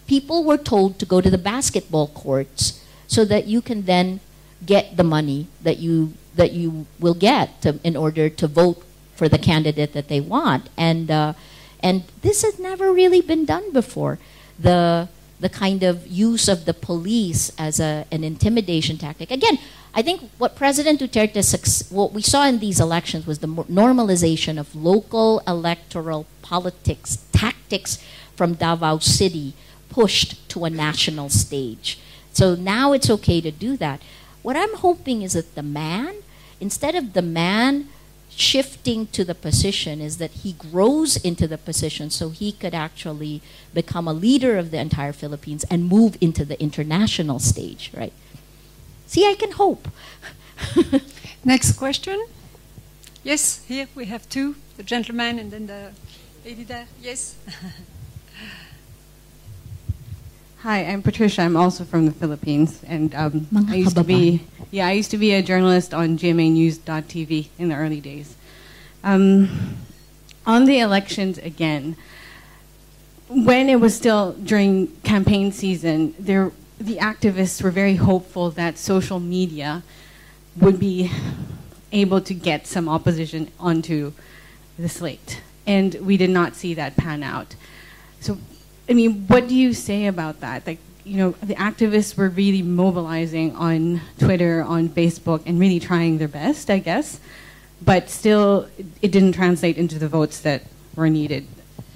People were told to go to the basketball courts so that you can then get the money that you that you will get to, in order to vote for the candidate that they want. And uh, and this has never really been done before. The the kind of use of the police as a, an intimidation tactic. Again, I think what President Duterte, what we saw in these elections was the normalization of local electoral politics, tactics from Davao City pushed to a national stage. So now it's okay to do that. What I'm hoping is that the man, instead of the man shifting to the position is that he grows into the position so he could actually become a leader of the entire Philippines and move into the international stage, right? See, I can hope. Next question. Yes, here we have two, the gentleman and then the lady there. Yes. Hi, I'm Patricia. I'm also from the Philippines, and um, I used to be yeah, I used to be a journalist on GMANews.tv in the early days. Um, on the elections again, when it was still during campaign season, there the activists were very hopeful that social media would be able to get some opposition onto the slate, and we did not see that pan out. So I mean, what do you say about that? Like, you know, the activists were really mobilizing on Twitter, on Facebook, and really trying their best, I guess. But still, it, didn't translate into the votes that were needed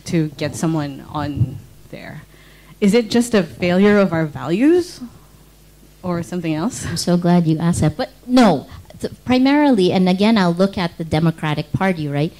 to get someone on there. Is it just a failure of our values or something else? I'm so glad you asked that. But no, primarily, and again, I'll look at the Democratic Party, right?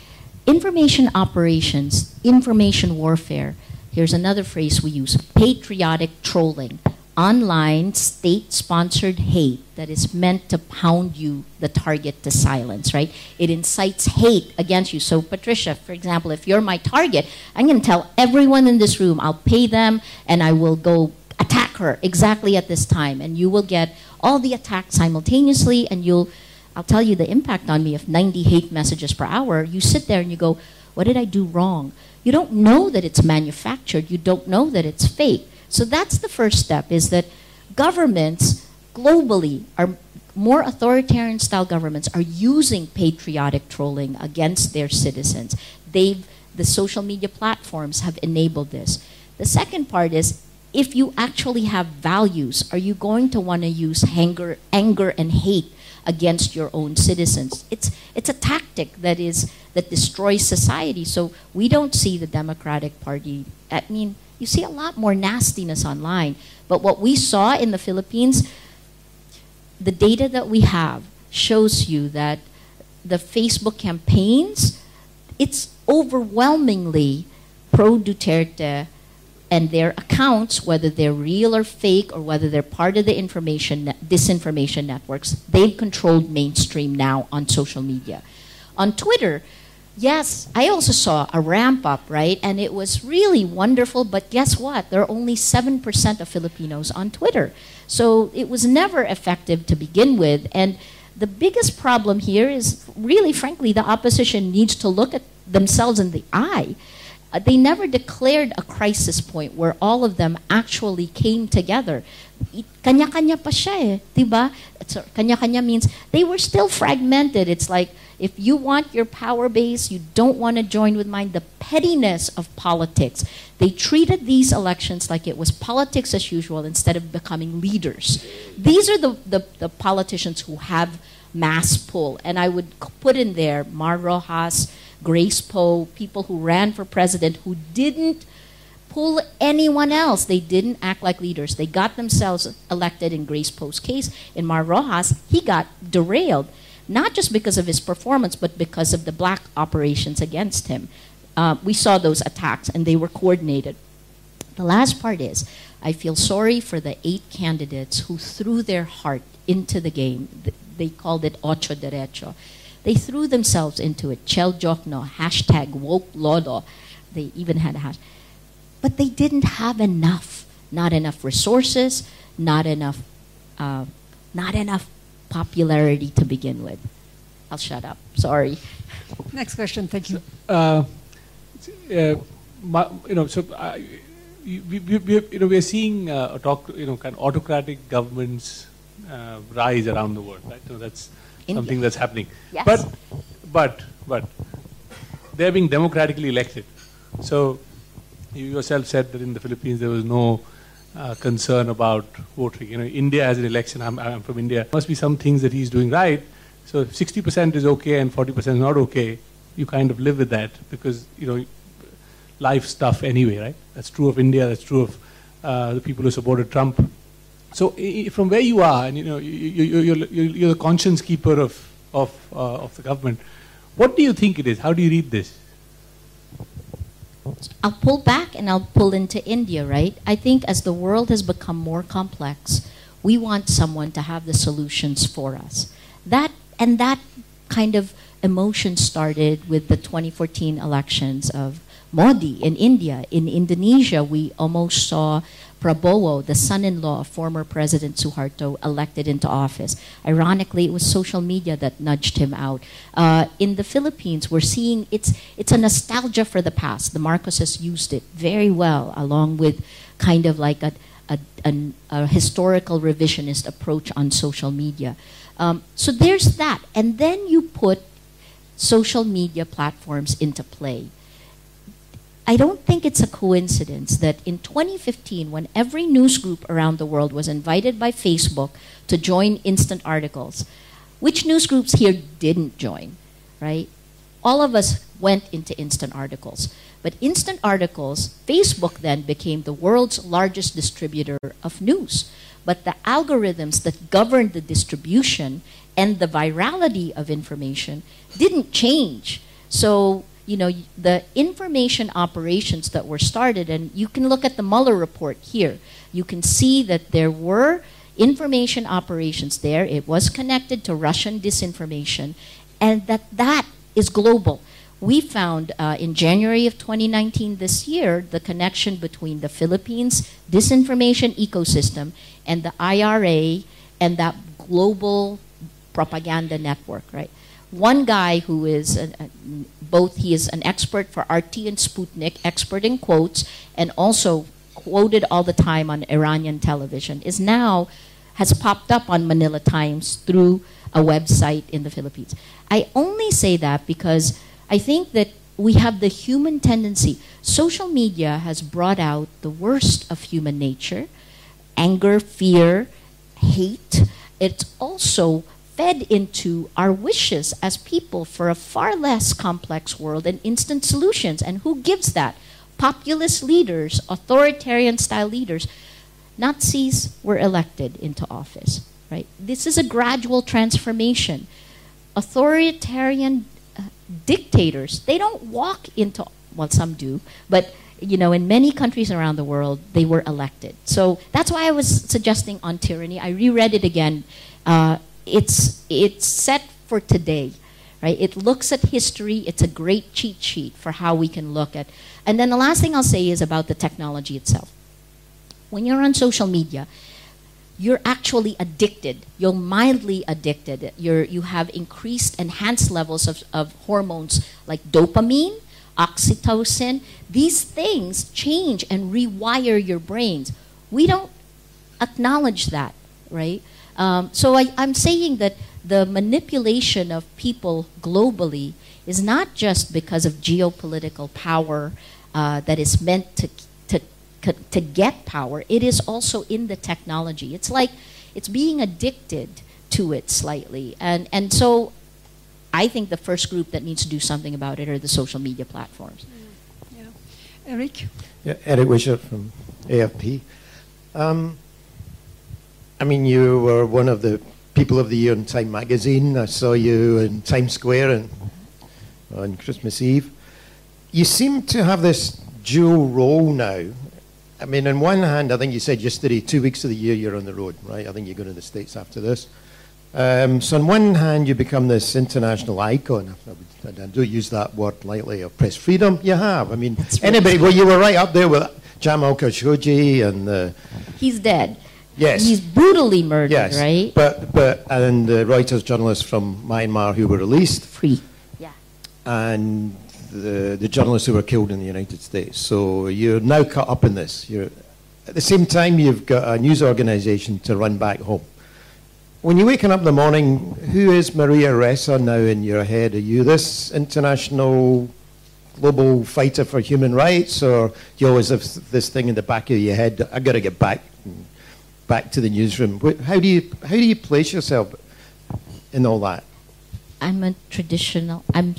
Information operations, information warfare. Here's another phrase we use patriotic trolling. Online state sponsored hate that is meant to pound you, the target, to silence, right? It incites hate against you. So, Patricia, for example, if you're my target, I'm going to tell everyone in this room, I'll pay them and I will go attack her exactly at this time. And you will get all the attacks simultaneously and you'll I'll tell you the impact on me of 90 hate messages per hour. You sit there and you go, What did I do wrong? You don't know that it's manufactured. You don't know that it's fake. So that's the first step is that governments globally are more authoritarian style governments are using patriotic trolling against their citizens. They've the social media platforms have enabled this. The second part is if you actually have values, are you going to want to use anger, anger and hate against your own citizens? It's it's a tactic that is that destroys society. So we don't see the Democratic Party. I mean, you see a lot more nastiness online. But what we saw in the Philippines, the data that we have shows you that the Facebook campaigns, it's overwhelmingly pro Duterte and their accounts, whether they're real or fake, or whether they're part of the information disinformation networks, they've controlled mainstream now on social media. On Twitter, yes, I also saw a ramp up, right? And it was really wonderful. But guess what? There are only seven percent of Filipinos on Twitter, so it was never effective to begin with. And the biggest problem here is really, frankly, the opposition needs to look at themselves in the eye they never declared a crisis point where all of them actually came together. Kanya-kanya pa siya eh, diba? Kanya-kanya means they were still fragmented. It's like if you want your power base, you don't want to join with mine. The pettiness of politics. They treated these elections like it was politics as usual instead of becoming leaders. These are the, the, the politicians who have mass pull. And I would put in there Mar Roxas, Grace Poe, people who ran for president who didn't pull anyone else. They didn't act like leaders. They got themselves elected in Grace Poe's case. In Mar Roxas, he got derailed, not just because of his performance, but because of the black operations against him. Uh, we saw those attacks, and they were coordinated. The last part is, I feel sorry for the eight candidates who threw their heart into the game. They called it Otso Diretso. They threw themselves into it. Chel Diokno, hashtag woke lodo. They even had a hash. But they didn't have enough. Not enough resources, not enough, uh, not enough popularity to begin with. I'll shut up. Sorry. Next question. Thank you. Uh, uh, you know, so uh, we, we, we, you know, we're seeing uh, talk, you know, kind of autocratic governments uh, rise around the world, right? So that's India. something that's happening. Yes. But, but, but, they're being democratically elected. So you yourself said that in the Philippines there was no uh, concern about voting. You know, India has an election. I'm, I'm from India. There must be some things that he's doing right. So 60% is okay and 40% is not okay, you kind of live with that because you know life stuff anyway, right? That's true of India. That's true of uh, the people who supported Trump. So from where you are, and you know, you, are you're the conscience keeper of of uh, of the government. What do you think it is? How do you read this? I'll pull back and I'll pull into India, right? I think as the world has become more complex, we want someone to have the solutions for us. That and that kind of emotion started with the 2014 elections of Modi in India. In Indonesia, we almost saw Prabowo, the son-in-law of former President Suharto, elected into office. Ironically, it was social media that nudged him out. Uh, in the Philippines, we're seeing it's it's a nostalgia for the past. The Marcoses used it very well, along with kind of like a a, a, a historical revisionist approach on social media. Um, so there's that, and then you put social media platforms into play. I don't think it's a coincidence that in 2015, when every news group around the world was invited by Facebook to join instant articles, which news groups here didn't join, right? All of us went into instant articles. But instant articles, Facebook then became the world's largest distributor of news. But the algorithms that governed the distribution and the virality of information didn't change. So you know, the information operations that were started, and you can look at the Mueller report here. You can see that there were information operations there. It was connected to Russian disinformation, and that that is global. We found uh, in January of 2019 this year the connection between the Philippines disinformation ecosystem and the IRA and that global propaganda network, right? One guy who is a, a, both he is an expert for RT and Sputnik, expert in quotes, and also quoted all the time on Iranian television, is now has popped up on Manila Times through a website in the Philippines. I only say that because I think that we have the human tendency. Social media has brought out the worst of human nature anger, fear, hate. It's also fed into our wishes as people for a far less complex world and instant solutions. And who gives that? Populist leaders, authoritarian style leaders. Nazis were elected into office, right? This is a gradual transformation. Authoritarian uh, dictators, they don't walk into, well, some do, but you know, in many countries around the world, they were elected. So that's why I was suggesting on tyranny. I reread it again. Uh, it's it's set for today, right? It looks at history. It's a great cheat sheet for how we can look at. And then the last thing I'll say is about the technology itself. When you're on social media, you're actually addicted. You're mildly addicted. You're, you have increased, enhanced levels of, of hormones like dopamine, oxytocin. These things change and rewire your brains. We don't acknowledge that, right? Um, so I, I'm saying that the manipulation of people globally is not just because of geopolitical power uh, that is meant to to to get power, it is also in the technology. It's like it's being addicted to it slightly. And, and so I think the first group that needs to do something about it are the social media platforms. Yeah. Eric? Yeah, Eric Wisher from AFP. Um, I mean, you were one of the people of the year in Time magazine. I saw you in Times Square and, on Christmas Eve. You seem to have this dual role now I mean, on one hand, I think you said yesterday, two weeks of the year you're on the road, right? I think you're going to the States after this. Um, so on one hand, you become this international icon. I, I, don't use that word lightly. Of press freedom, you have. I mean, That's anybody. Well, you were right up there with Jamal Khashoggi and. Uh, He's dead. Yes. He's brutally murdered, yes. right? But but and the Reuters journalists from Myanmar who were released. Free. Yeah. And the, the journalists who were killed in the United States. So you're now caught up in this. You're, at the same time, you've got a news organization to run back home. When you're waking up in the morning, who is Maria Ressa now in your head? Are you this international global fighter for human rights, or do you always have this thing in the back of your head? I got to get back, back to the newsroom. How do you how do you place yourself in all that? I'm a traditional. I'm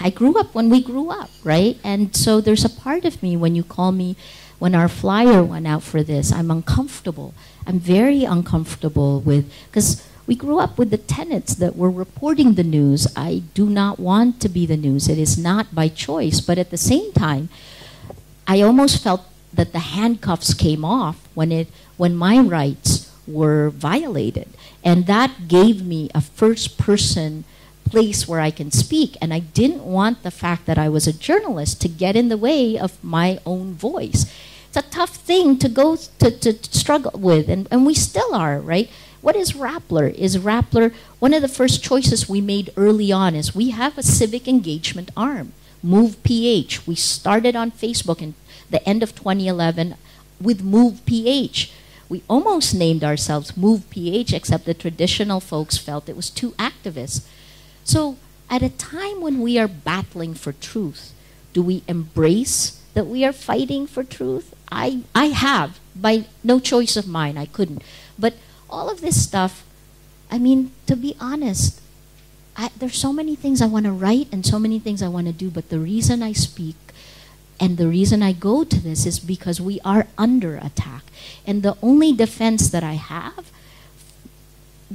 I grew up when we grew up, right? And so there's a part of me when you call me, when our flyer went out for this, I'm uncomfortable. I'm very uncomfortable with, because we grew up with the tenets that we're reporting the news. I do not want to be the news. It is not by choice. But at the same time, I almost felt that the handcuffs came off when, it, when my rights were violated. And that gave me a first person place where I can speak. And I didn't want the fact that I was a journalist to get in the way of my own voice. It's a tough thing to go to, to struggle with, and, and we still are, right? What is Rappler? Is Rappler one of the first choices we made early on? Is we have a civic engagement arm, Move PH. We started on Facebook in the end of 2011 with Move PH. We almost named ourselves Move PH, except the traditional folks felt it was too activist. So, at a time when we are battling for truth, do we embrace that we are fighting for truth? I, I have, by no choice of mine, I couldn't. But all of this stuff, I mean, to be honest, I, there's so many things I want to write and so many things I want to do, but the reason I speak and the reason I go to this is because we are under attack. And the only defense that I have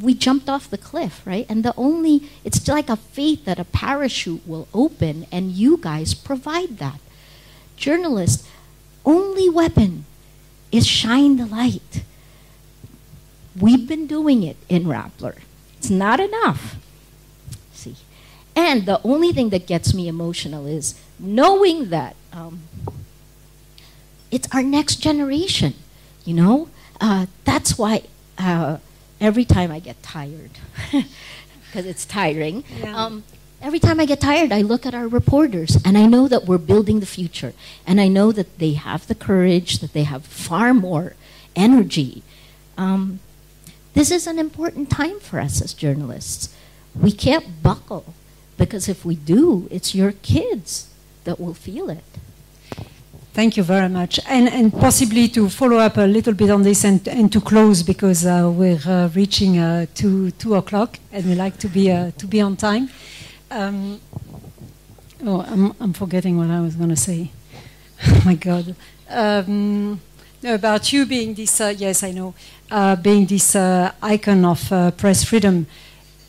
we jumped off the cliff, right? And the only, it's like a faith that a parachute will open, and you guys provide that. Journalists, only weapon is shine the light. We've been doing it in Rappler. It's not enough. See, and the only thing that gets me emotional is knowing that um, it's our next generation. You know, uh, that's why. Uh, every time I get tired, because it's tiring, yeah. um, every time I get tired, I look at our reporters and I know that we're building the future. And I know that they have the courage, that they have far more energy. Um, this is an important time for us as journalists. We can't buckle because if we do, it's your kids that will feel it. Thank you very much. And, and possibly to follow up a little bit on this and, and to close because uh, we're uh, reaching uh, two, two o'clock and we like to be, uh, to be on time. Um, oh, I'm, I'm forgetting what I was going to say. oh my God. Um, about you being this, uh, yes, I know, uh, being this icon of press freedom.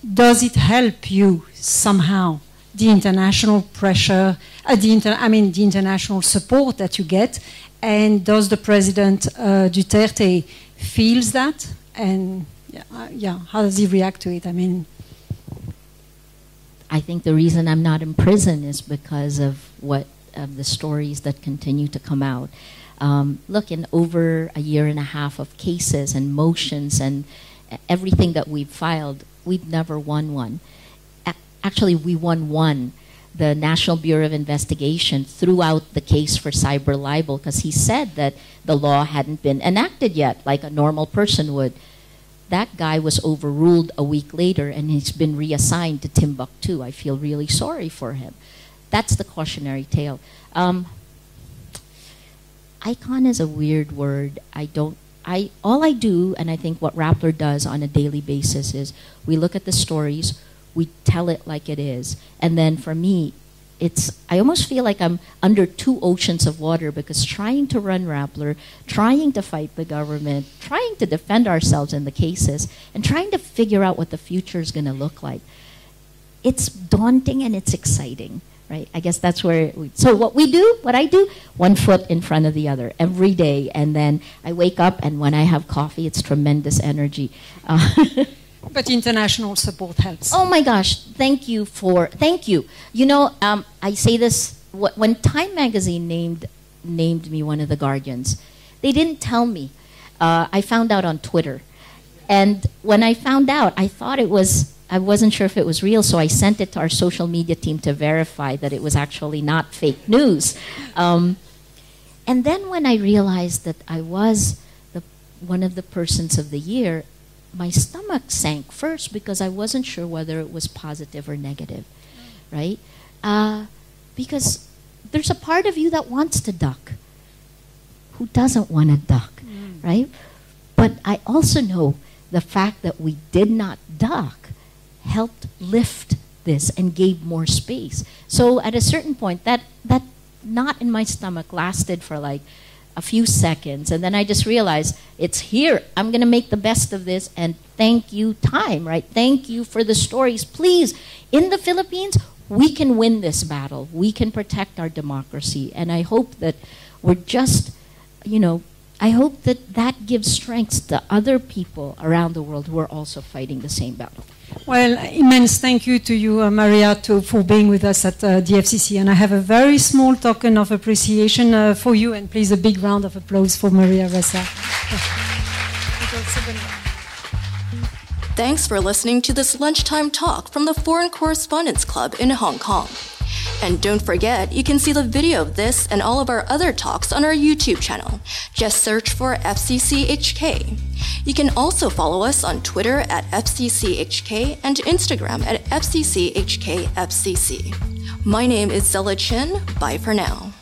Does it help you somehow the international pressure, uh, the inter- I mean, the international support that you get, and does the president uh, Duterte feels that, and yeah, uh, yeah, how does he react to it? I mean, I think the reason I'm not in prison is because of what of the stories that continue to come out. Um, look, in over a year and a half of cases and motions and everything that we've filed, we've never won one. Actually, we won one. The National Bureau of Investigation threw out the case for cyber libel because he said that the law hadn't been enacted yet, like a normal person would. That guy was overruled a week later and he's been reassigned to Timbuktu. I feel really sorry for him. That's the cautionary tale. Um, icon is a weird word. I don't. I all I do, and I think what Rappler does on a daily basis is we look at the stories, we tell it like it is, and then for me, it's I almost feel like I'm under two oceans of water because trying to run Rappler, trying to fight the government, trying to defend ourselves in the cases, and trying to figure out what the future is going to look like. It's daunting and it's exciting right? I guess that's where. We, so what we do, what I do, one foot in front of the other every day, and then I wake up, and when I have coffee, it's tremendous energy. Uh, but international support helps. Oh my gosh! Thank you for thank you. You know, um, I say this when Time Magazine named named me one of the guardians. They didn't tell me. Uh, I found out on Twitter, and when I found out, I thought it was I wasn't sure if it was real, so I sent it to our social media team to verify that it was actually not fake news. Um, and then when I realized that I was the, one of the persons of the year, my stomach sank first because I wasn't sure whether it was positive or negative, right? Uh, because there's a part of you that wants to duck. Who doesn't want to duck, mm. right? But I also know the fact that we did not duck helped lift this and gave more space. So at a certain point, that that knot in my stomach lasted for like a few seconds, and then I just realized it's here. I'm gonna make the best of this, and thank you, time. Right? Thank you for the stories. Please, in the Philippines, we can win this battle. We can protect our democracy, and I hope that we're just, you know, I hope that that gives strength to other people around the world who are also fighting the same battle. Well, immense thank you to you, uh, Maria, to, for being with us at uh, the FCC. And I have a very small token of appreciation uh, for you, and please a big round of applause for Maria Ressa. Thanks for listening to this lunchtime talk from the Foreign Correspondents Club in Hong Kong. And don't forget, you can see the video of this and all of our other talks on our YouTube channel. Just search for FCCHK. You can also follow us on Twitter at FCCHK and Instagram at FCCHKFCC. My name is Zella Chin. Bye for now.